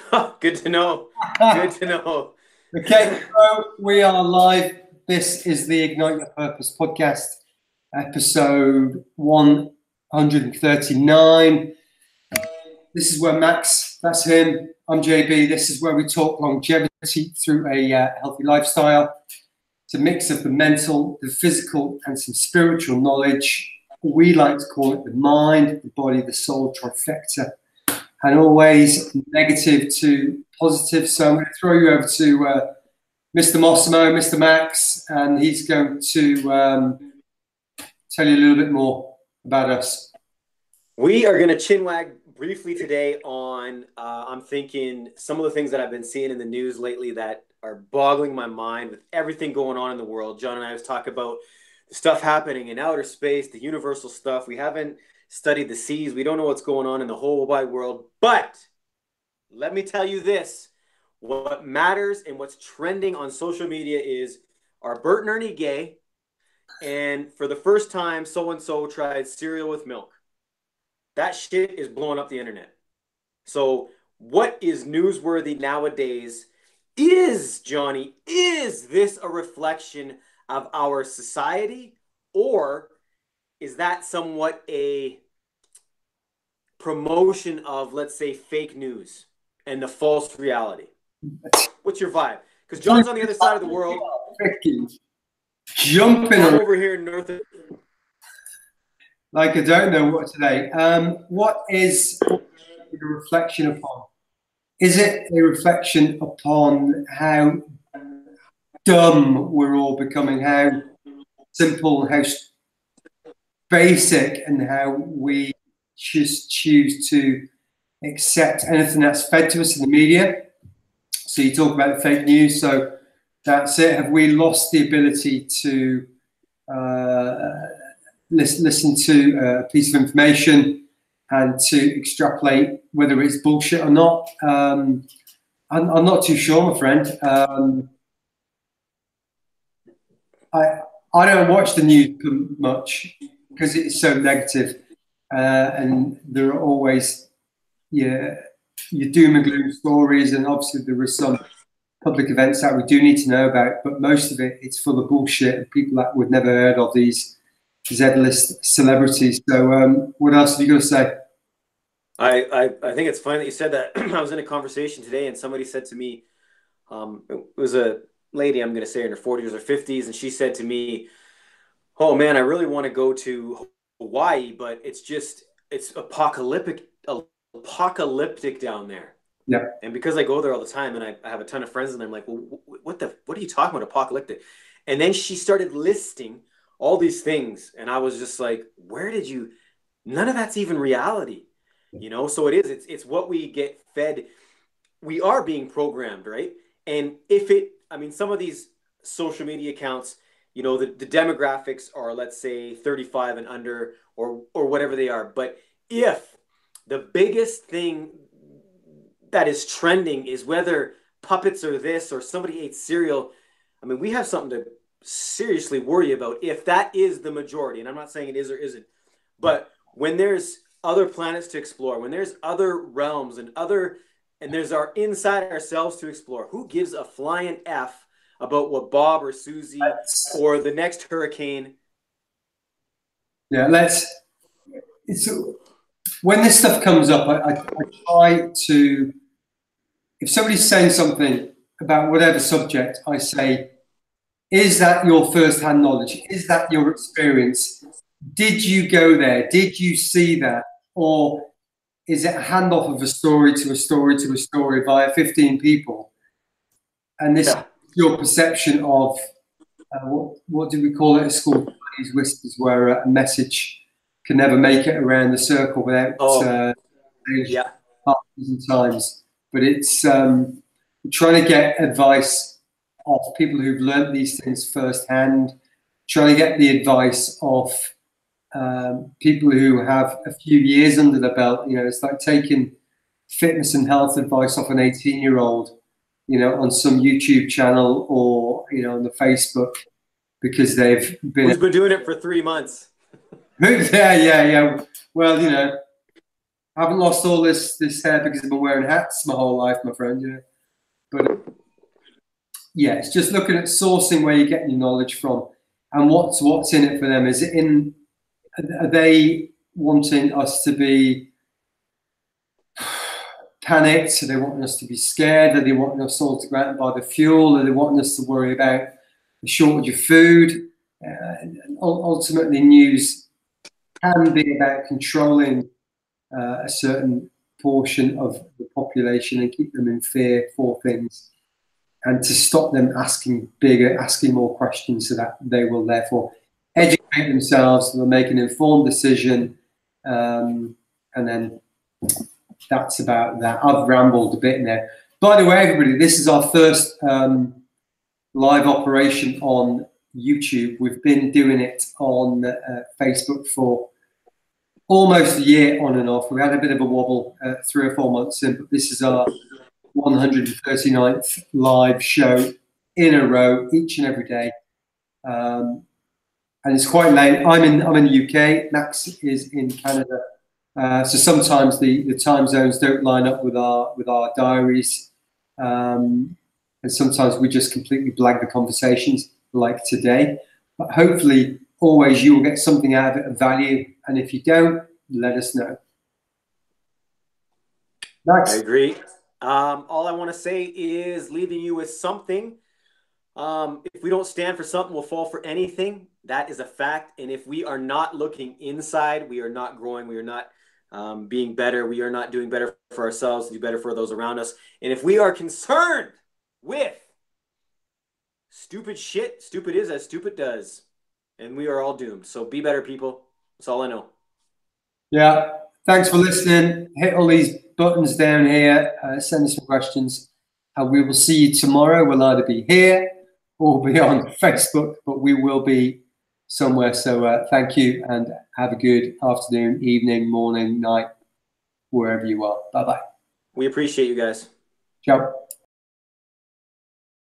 Good to know. Good to know. okay, so we are live. This is the Ignite Your Purpose podcast, episode 139. This is where Max, that's him. I'm JB. This is where we talk longevity through a uh, healthy lifestyle. It's a mix of the mental, the physical, and some spiritual knowledge. We like to call it the mind, the body, the soul trifecta and always negative to positive. So I'm going to throw you over to uh, Mr. Mossimo, Mr. Max, and he's going to um, tell you a little bit more about us. We are going to chinwag briefly today on, uh, I'm thinking, some of the things that I've been seeing in the news lately that are boggling my mind with everything going on in the world. John and I was talking about the stuff happening in outer space, the universal stuff. We haven't studied the seas. We don't know what's going on in the whole wide world. But let me tell you this what matters and what's trending on social media is are Bert and Ernie gay? And for the first time, so and so tried cereal with milk. That shit is blowing up the internet. So, what is newsworthy nowadays is, Johnny, is this a reflection of our society or is that somewhat a promotion of, let's say, fake news and the false reality? What's your vibe? Because John's on the other side of the world. Jumping over here in North. Like I don't know what today. Um, what is a reflection upon? Is it a reflection upon how dumb we're all becoming? How simple, how basic and how we just choose to accept anything that's fed to us in the media. So you talk about the fake news. So that's it. Have we lost the ability to uh, listen, listen to a piece of information and to extrapolate whether it's bullshit or not? Um, I'm, I'm, not too sure, my friend. Um, I I don't watch the news much because it's so negative, uh, and there are always yeah your doom and gloom stories, and obviously there are some public events that we do need to know about, but most of it it's full of bullshit and people that would never heard of these Z-list celebrities. So, um, what else have you got to say? I, I, I think it's funny that you said that. I was in a conversation today, and somebody said to me, um, it was a lady, I'm going to say in her 40s or 50s, and she said to me, oh man, I really want to go to Hawaii, but it's just it's apocalyptic apocalyptic down there. Yeah. And because I go there all the time and I, I have a ton of friends and I'm like, well, what the what are you talking about apocalyptic? And then she started listing all these things and I was just like, where did you none of that's even reality. You know, so it is it's it's what we get fed. We are being programmed, right? And if it I mean some of these social media accounts you know the, the demographics are let's say 35 and under or or whatever they are. But if the biggest thing that is trending is whether puppets are this or somebody ate cereal i mean we have something to seriously worry about if that is the majority. And i'm not saying it is or isn't. But when there's other planets to explore when there's other realms and other and there's our inside ourselves to explore who gives a flying f about what Bob or Susie or the next hurricane. Yeah, let's. It's when this stuff comes up, I, I, I try to. If somebody's saying something about whatever subject, I say, "Is that your first-hand knowledge? Is that your experience? Did you go there? Did you see that, or is it a handoff of a story to a story to a story via 15 people?" And this yeah your perception of uh, what, what do we call it at school? These whispers, where a message can never make it around the circle without oh, uh, yeah. times. But it's um, trying to get advice of people who've learned these things firsthand, trying to get the advice of um, people who have a few years under the belt. You know, it's like taking fitness and health advice off an 18 year old you know, on some YouTube channel or you know on the Facebook because they've been. Who's been doing it for three months? yeah, yeah, yeah. Well, you know, I haven't lost all this this hair because I've been wearing hats my whole life, my friend. You know, but yeah, it's just looking at sourcing where you're getting your knowledge from and what's what's in it for them. Is it in? Are they wanting us to be panicked? They wanting us to be scared? Are they wanting us all to go out and buy the fuel? Are they wanting us to worry about the shortage of food? Uh, and ultimately, news can be about controlling uh, a certain portion of the population and keep them in fear for things and to stop them asking bigger, asking more questions so that they will therefore educate themselves, they'll make an informed decision, um, and then that's about that. I've rambled a bit there. By the way, everybody, this is our first um, live operation on YouTube. We've been doing it on uh, Facebook for almost a year on and off. We had a bit of a wobble uh, three or four months in, but this is our 139th live show in a row, each and every day. Um, and it's quite late. I'm in I'm in the UK. Max is in Canada. Uh, so sometimes the, the time zones don't line up with our with our diaries, um, and sometimes we just completely blag the conversations like today. But hopefully, always you will get something out of it of value, and if you don't, let us know. Max. I agree. Um, all I want to say is leaving you with something. Um, if we don't stand for something, we'll fall for anything. That is a fact. And if we are not looking inside, we are not growing. We are not um, being better. We are not doing better for ourselves to do better for those around us. And if we are concerned with stupid shit, stupid is as stupid does. And we are all doomed. So be better, people. That's all I know. Yeah. Thanks for listening. Hit all these buttons down here. Uh, send us some questions. And we will see you tomorrow. We'll either be here or be on Facebook, but we will be somewhere. So uh, thank you and have a good afternoon, evening, morning, night, wherever you are. Bye bye. We appreciate you guys. Ciao.